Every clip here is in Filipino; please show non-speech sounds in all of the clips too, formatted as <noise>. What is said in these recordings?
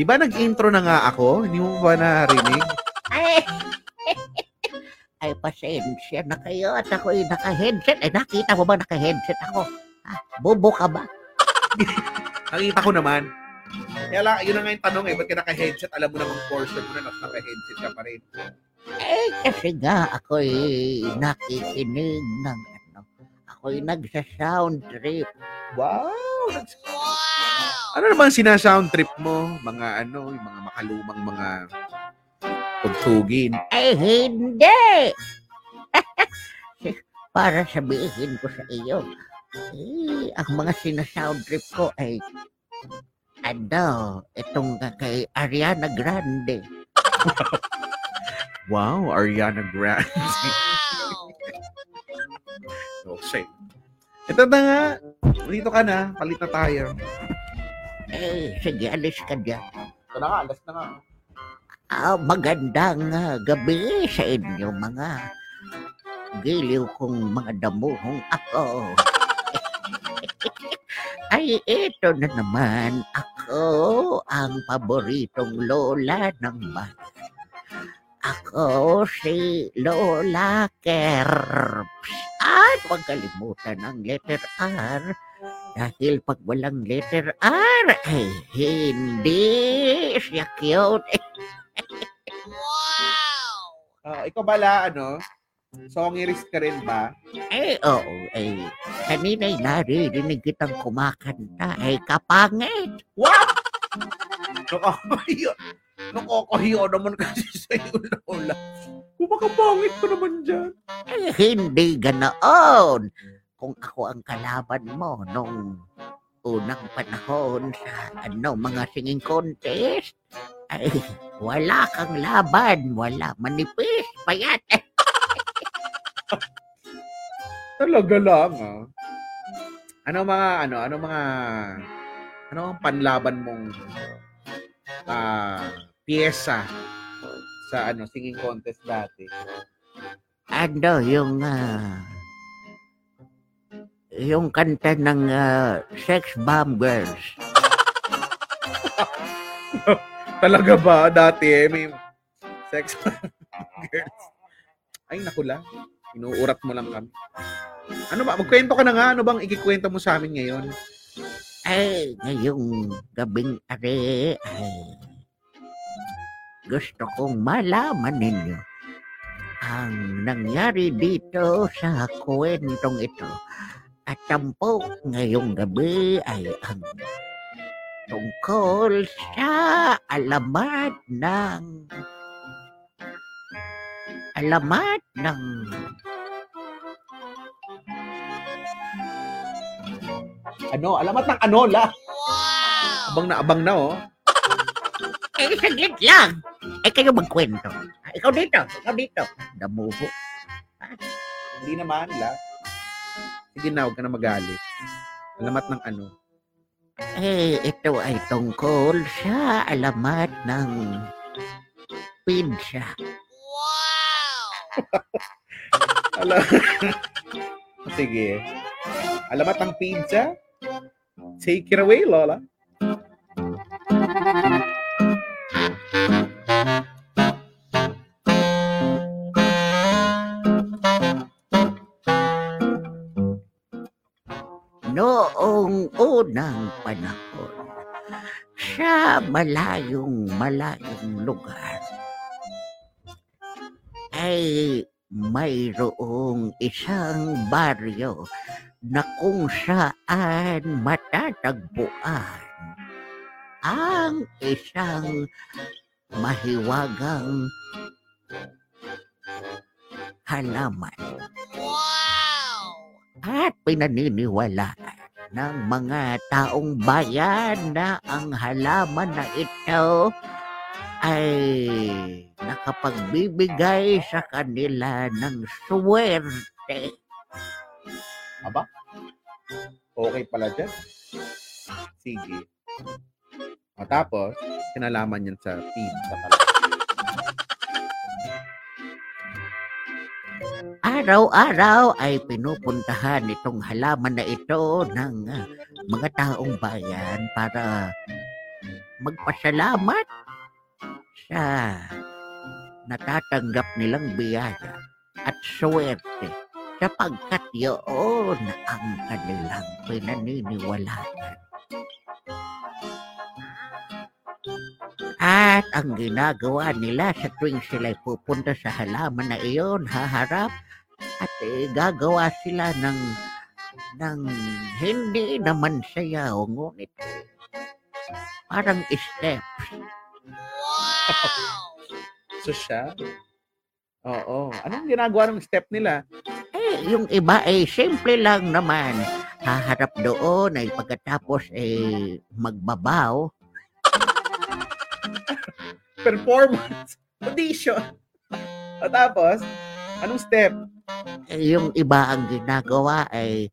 Di ba nag-intro na nga ako? Hindi mo ba narinig? Ay, <laughs> ay pasensya na kayo at ako'y naka-headset. Ay, nakita mo ba naka-headset ako? Ha? Bobo ka ba? <laughs> Nakita ko naman. Kaya lang, yun na nga yung tanong eh, ba't ka naka-headset? Alam mo namang portion mo na naka-headset ka pa rin. Eh, kasi nga ako'y nakikinig ng ano. Ako'y nagsa-sound trip. Wow! Ano naman sinasound trip mo? Mga ano, yung mga makalumang mga tugtugin. Ay, hindi! <laughs> Para sabihin ko sa iyo, eh, ang mga sinasound trip ko ay ano, itong kay Ariana Grande. <laughs> Wow, Ariana Grande. okay. <laughs> Ito na nga. Dito ka na. Palit na tayo. Eh, sige, alis ka dyan. Ito na nga. Alas na nga. Ah, magandang ah, gabi sa inyo mga giliw kong mga damuhong ako. <laughs> Ay, ito na naman ako ang paboritong lola ng bayan. Ako si Lola Kerps. At huwag kalimutan ang letter R dahil pag walang letter R, ay hindi siya cute. Ah, ikaw bala, ano? Songirist ka rin ba? Eh, oo, eh. Kanina'y naririnig kitang kumakanta. Eh, kapangit. What? <laughs> Nakakahiya. <laughs> Nakakahiya naman kasi <laughs> sa iyo, Lola. Kumakapangit ko naman dyan. Eh, hindi ganoon. Kung ako ang kalaban mo nung unang panahon sa ano, mga singing contest, ay wala kang laban. Wala. Manipis. Payat. <laughs> Talaga lang, ah. Ano mga, ano, ano mga, ano ang panlaban mong ah pyesa sa ano singing contest dati? ano yung ah, yung kanta ng ah, Sex Bomb Girls. <laughs> Talaga ba dati eh, may sex girls? Ay, naku lang. Inuurat mo lang kami. Ano ba? Magkwento ka na nga. Ano bang ikikwento mo sa amin ngayon? Ay, ngayong gabing are, ay, gusto kong malaman ninyo ang nangyari dito sa kwentong ito. At tampok ngayong gabi ay ang tungkol sa alamat ng alamat ng Ano? Alamat ng ano, la? Abang na abang na, oh. Eh, saglit lang. Eh, kayo magkwento. Ah, Ikaw dito, ikaw dito. Damuho. Hindi naman, la. Sige na, huwag ka na magalit. Alamat ng ano. Eh, ito ay tungkol sa alamat ng pizza. <laughs> Ala. <laughs> Sige. Alamat ng pizza? Take it away, Lola. Panahon, sa malayong malayong lugar, ay mayroong isang baryo na kung saan matatagpuan ang isang mahiwagang halaman. At pinaniniwalaan ng mga taong bayan na ang halaman na ito ay nakapagbibigay sa kanila ng swerte. Aba? Okay pala dyan. Sige. Matapos, kinalaman yan sa pizza pala. Araw-araw ay pinupuntahan itong halaman na ito ng ah, mga taong bayan para magpasalamat sa natatanggap nilang biyaya at swerte sapagkat yun ang kanilang pinaniniwalaan. At ang ginagawa nila sa tuwing sila'y pupunta sa halaman na iyon, haharap, at eh, gagawa sila ng ng hindi naman sayaw, ngunit parang step. So siya? Oo. Anong ginagawa ng step nila? Eh, yung iba ay simple lang naman. Haharap doon ay pagkatapos eh magbabaw. Performance. <laughs> Audition. O tapos, anong step? Eh, yung iba ang ginagawa ay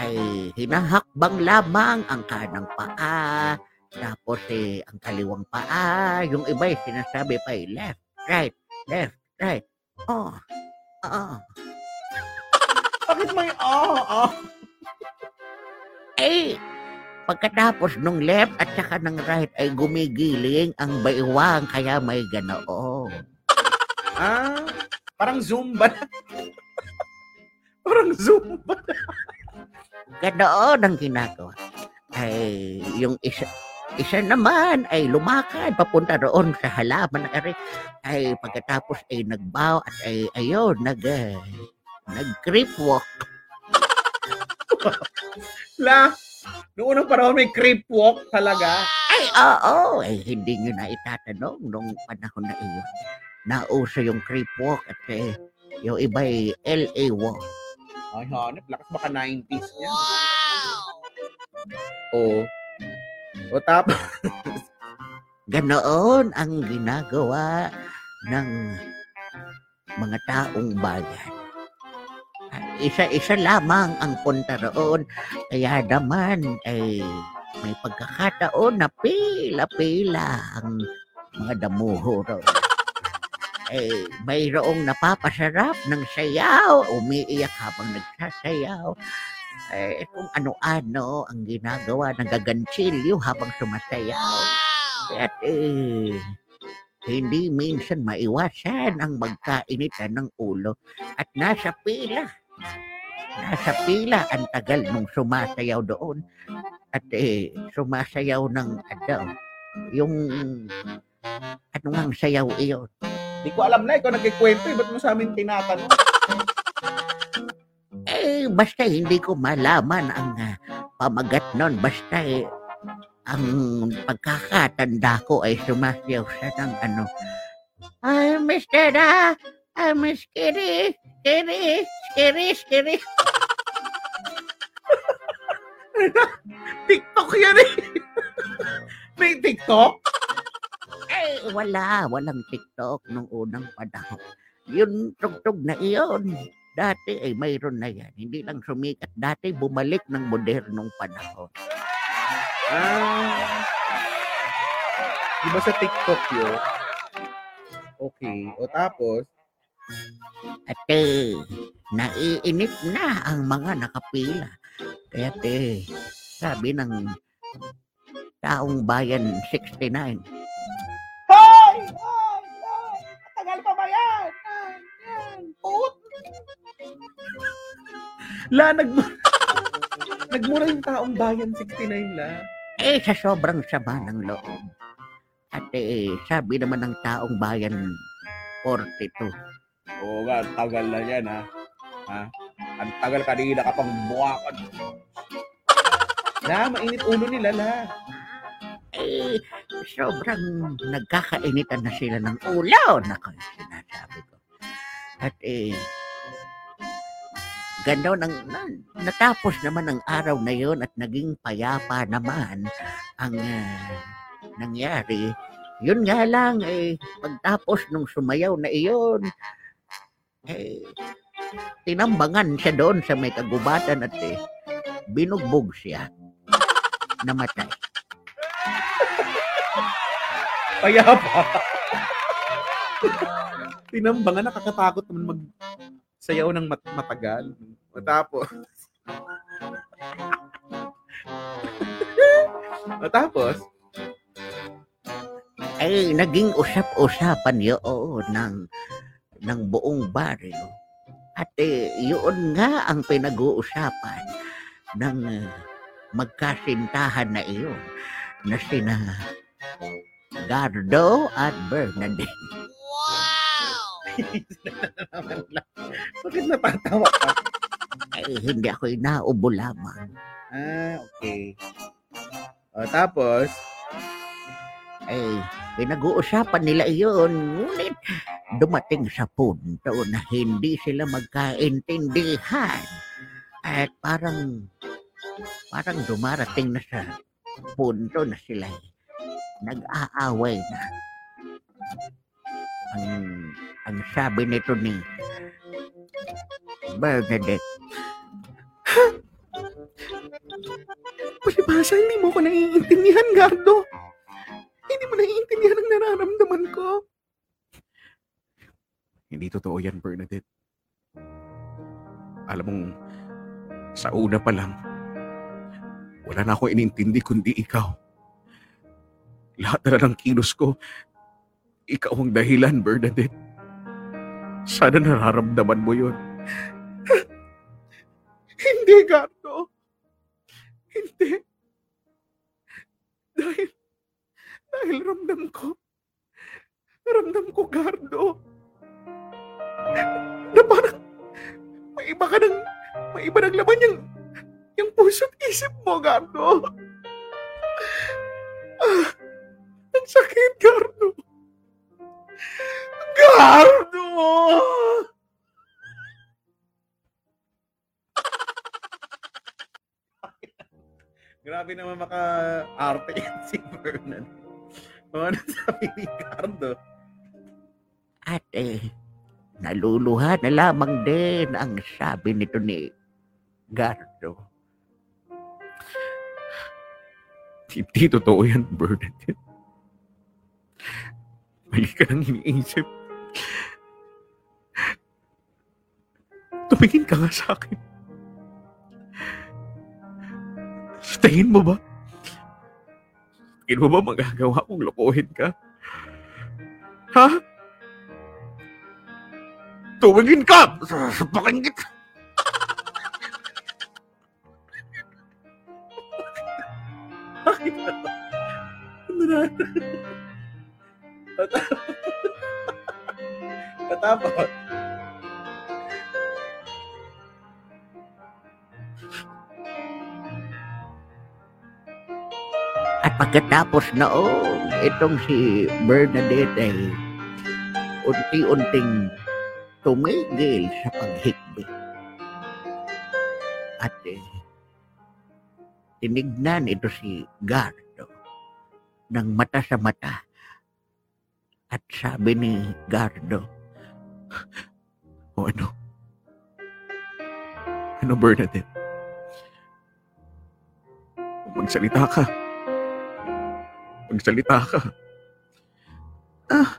ay hinahakbang lamang ang kanang paa, tapos eh, ang kaliwang paa, yung iba ay sinasabi pa ay left, right, left, right. Oh, oh. Bakit may oh, oh. Eh, pagkatapos nung left at saka ng right ay gumigiling ang baywang kaya may ganoon. Ah, parang Zumba na. <laughs> parang Zumba. Ganoon ang ginagawa. Ay, yung isa, isa naman ay lumakad papunta roon sa halaman na ari. Ay pagkatapos ay nagbaw at ay ayun, nag, uh, nag-creep walk. <laughs> La, noong unang panahon may creep walk talaga. Ay, oo, ay hindi nyo na itatanong nung panahon na iyon. Nauso yung creep walk at eh, yung iba ay LA walk. Ay, hanap. Lakas baka 90s niya. Oo. O tapos, Ganoon ang ginagawa ng mga taong bayan. Isa-isa lamang ang punta roon. Kaya naman ay may pagkakataon na pila-pila ang mga damuho roon. <laughs> Eh, mayroong napapasarap ng sayaw, umiiyak habang nagsasayaw. Eh, kung ano-ano ang ginagawa ng gaganchilyo habang sumasayaw. At eh, hindi minsan maiwasan ang magkainitan ng ulo at nasa pila. Nasa pila ang tagal nung sumasayaw doon. At eh, sumasayaw ng ano, yung ano ang sayaw iyon. di ko alam na, ikaw nagkikwento eh. Ba't mo sa amin tinatanong? <laughs> Eh, basta hindi ko malaman ang ah, pamagat nun. Basta eh, ang pagkakatanda ko ay sumasayaw siya ng ano. Ay, Mr. Ah, ah, Miss Kitty, Kitty, Kitty, Kitty. TikTok yan eh. may TikTok? Eh, wala, walang TikTok nung unang panahon. Yun, tugtog na iyon. Dati ay mayroon na yan. Hindi lang sumikat. Dati bumalik ng modernong panahon. Ah. Di ba sa TikTok yun? Okay. O tapos, At eh, naiinip na ang mga nakapila. Kaya eh, sabi ng taong bayan 69, Hoy! Hoy! Hoy! Matagal pa ba yan? Yan! Yan! Put! La, nag... <laughs> Nagmura yung taong bayan 69 la. eh sa sobrang sama ng loob. At eh, sabi naman ng taong bayan 42, Oo nga, ang tagal na yan ha. Ha? Ang tagal kanina ka pang buwakan. La, mainit ulo nila la. eh, sobrang nagkakainitan na sila ng ulo. Nako, sinasabi ko. At eh, ganda ng na- natapos naman ang araw na yon at naging payapa naman ang ah, nangyari. Yun nga lang, eh, pagtapos nung sumayaw na iyon, eh, tinambangan siya doon sa may kagubatan at eh, binugbog siya. Namatay. <laughs> Kaya pa. Tinambangan, nakakatakot naman mag sayaw ng mat- matagal. O tapos, o <laughs> tapos, ay naging usap-usapan yun ng, ng buong baryo. At eh, yun nga ang pinag-uusapan ng eh, magkasintahan na iyon na sina Gardo at Bernadette. <laughs> bakit natatawa ka? Ay, hindi ako inaubo lamang. Ah, okay. O tapos, Ay, pinag-uusapan nila iyon. Ngunit dumating sa punto na hindi sila magkaintindihan. At parang, parang dumarating na sa punto na sila nag-aaway na. Ang, ang sabi nito ni Bernadette, palibasa hindi mo ko naiintindihan, Gardo. Nararamdaman ko. Hindi totoo yan, Bernadette. Alam mong, sa una pa lang, wala na ako inintindi kundi ikaw. Lahat na ng kilos ko, ikaw ang dahilan, Bernadette. Sana nararamdaman mo yun. <laughs> Hindi, Gardo. Hindi. Dahil, dahil ramdam ko, ramdam ko, Gardo, na parang may iba ka ng, may iba ng laman yung, yung puso at isip mo, Gardo. Ah, ang sakit, Gardo. Gardo! Grabe naman maka-arte yan si Vernon. Ano sabi ni Cardo? Eh, naluluha na lamang din ang sabi nito ni Gardo. Hindi totoo yan, Bernadette. Mali ka nang iniisip. Tumingin ka nga sa akin. Sa tingin mo ba? Tingin mo ba magagawa kong lokohin ka? Ha? Tumingin ka! Sasapakin kita! Na? Patapos. At pagkatapos noon, itong si Bernadette ay unti-unting tumigil sa paghikbi. At eh, tinignan ito si Gardo ng mata sa mata. At sabi ni Gardo, O ano? Ano, Bernadette? Magsalita ka. Magsalita ka. Ah.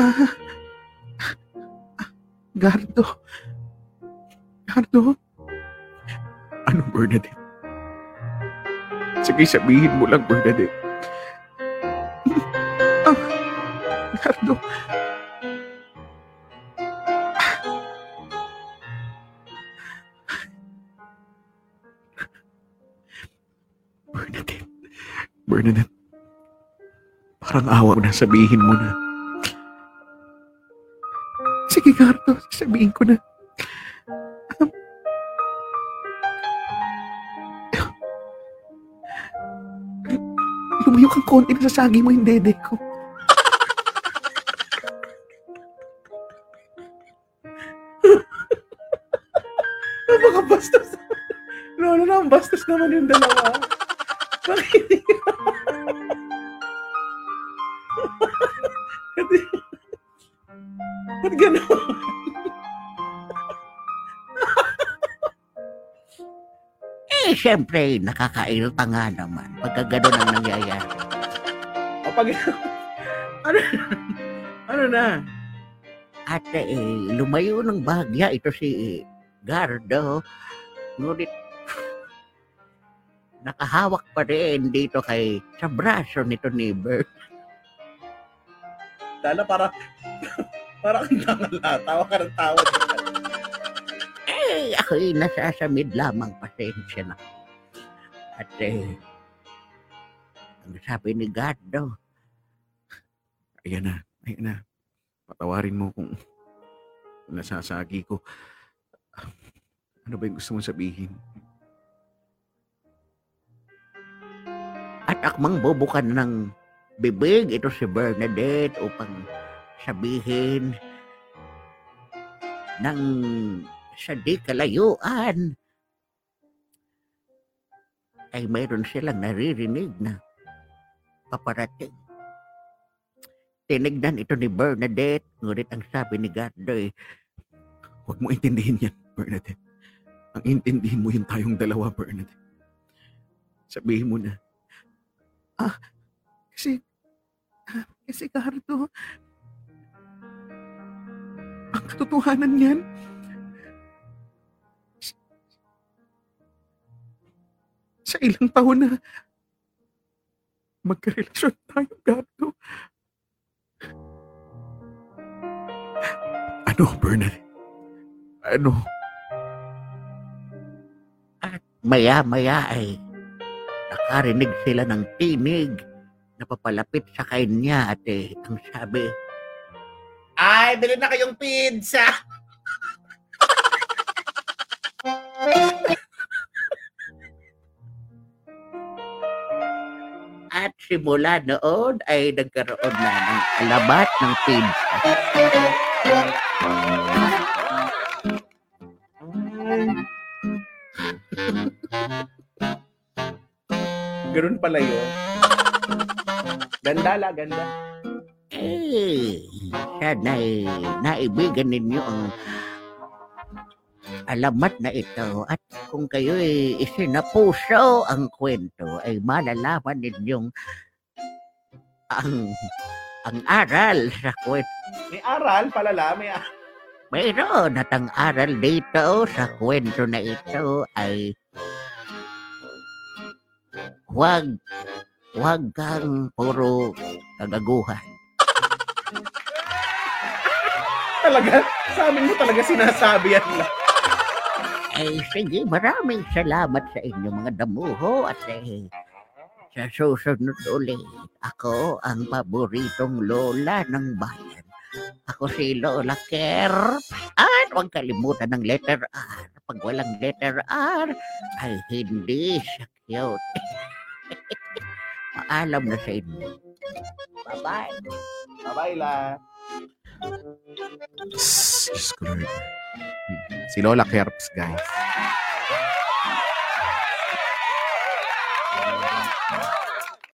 Ah. Gardo. Gardo. Ano, Bernadette? Sige, sabihin mo lang, Bernadette. <laughs> Ah. Gardo. Bernadette. Bernadette. Parang awa mo na sabihin mo na. Sabihin ko na. Um, Lumayo kang konti na sasagi mo yung dede ko. Napakabastos. No, no, no. Ang bastos naman yung dalawa. Bakit? Ba't gano'n? Syempre nakakairita nga naman pagka ganun ang nangyayari. O pag... ano? ano na? At eh, lumayo ng bahagya ito si Gardo. Ngunit nakahawak pa rin dito kay sa braso nito ni Bert. Dala para para kang tangala. Tawa ka ng tawa. Eh, ako'y nasasamid lamang pasensya na. At eh, ang sabi ni Gardo, Ayan na, ayan na. Patawarin mo kung nasasagi ko. Ano ba yung gusto mong sabihin? at akmang bubukan ng bibig ito si Bernadette upang sabihin ng sa di kalayuan ay mayroon silang naririnig na paparating. Tinignan ito ni Bernadette, ngunit ang sabi ni Gardo ay, Huwag mo intindihin yan, Bernadette. Ang intindihin mo yung tayong dalawa, Bernadette. Sabihin mo na, ah, kasi, ah, kasi Cardo, ang katotohanan niyan, sa ilang taon na magkarelasyon tayo, Cardo. Ano, Bernadette? Ano? maya-maya ay nakarinig sila ng tinig na papalapit sa kanya at eh, ang sabi, Ay, bilhin na kayong pizza. At simula noon ay nagkaroon na ng alamat ng pizza. Ganun pala yun. Ganda la, ganda. Eh, sana'y naibigan ninyo ang alamat na ito at kung kayo'y isinapuso ang kwento ay malalaman ninyong ang ang aral sa kwento. May aral, palala, may aral. Mayroon at ang aral dito sa kwento na ito ay huwag huwag kang puro kagaguhan. Talaga, sa amin mo talaga sinasabi yan lang. Eh, sige, maraming salamat sa inyo mga damuho at eh, sa susunod ulit, ako ang paboritong lola ng bayan. Ako si Lola Kerr. At huwag kalimutan ng letter R. Pag walang letter R, ay hindi siya cute. <laughs> Paalam na sa inyo. Bye-bye. Bye-bye la. Ko, Lord. Si Lola Kerps, guys.